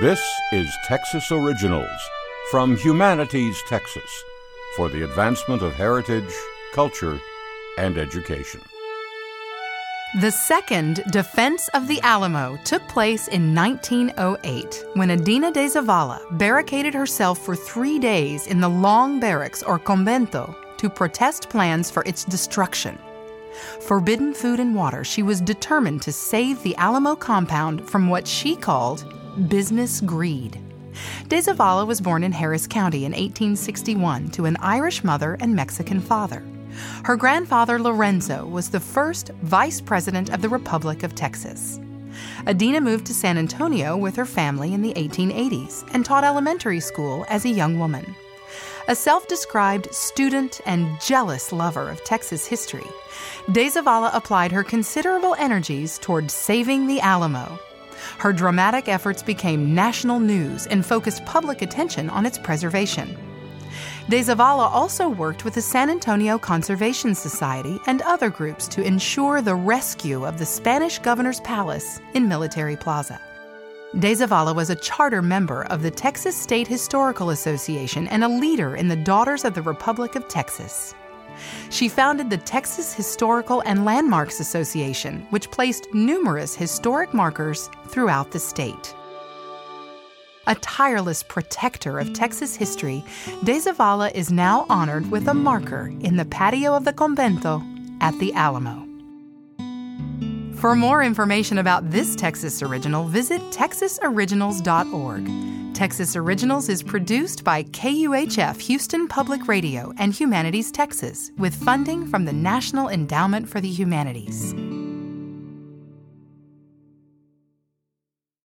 This is Texas Originals from Humanities Texas for the advancement of heritage, culture, and education. The second Defense of the Alamo took place in 1908 when Adina de Zavala barricaded herself for three days in the Long Barracks or Convento to protest plans for its destruction. Forbidden food and water, she was determined to save the Alamo compound from what she called business greed. De Zavala was born in Harris County in 1861 to an Irish mother and Mexican father. Her grandfather Lorenzo was the first vice president of the Republic of Texas. Adina moved to San Antonio with her family in the 1880s and taught elementary school as a young woman. A self described student and jealous lover of Texas history, De Zavala applied her considerable energies toward saving the Alamo. Her dramatic efforts became national news and focused public attention on its preservation. De Zavala also worked with the San Antonio Conservation Society and other groups to ensure the rescue of the Spanish governor's palace in Military Plaza. De Zavala was a charter member of the Texas State Historical Association and a leader in the Daughters of the Republic of Texas. She founded the Texas Historical and Landmarks Association, which placed numerous historic markers throughout the state. A tireless protector of Texas history, De Zavala is now honored with a marker in the patio of the convento at the Alamo. For more information about this Texas Original, visit texasoriginals.org. Texas Originals is produced by KUHF Houston Public Radio and Humanities Texas with funding from the National Endowment for the Humanities.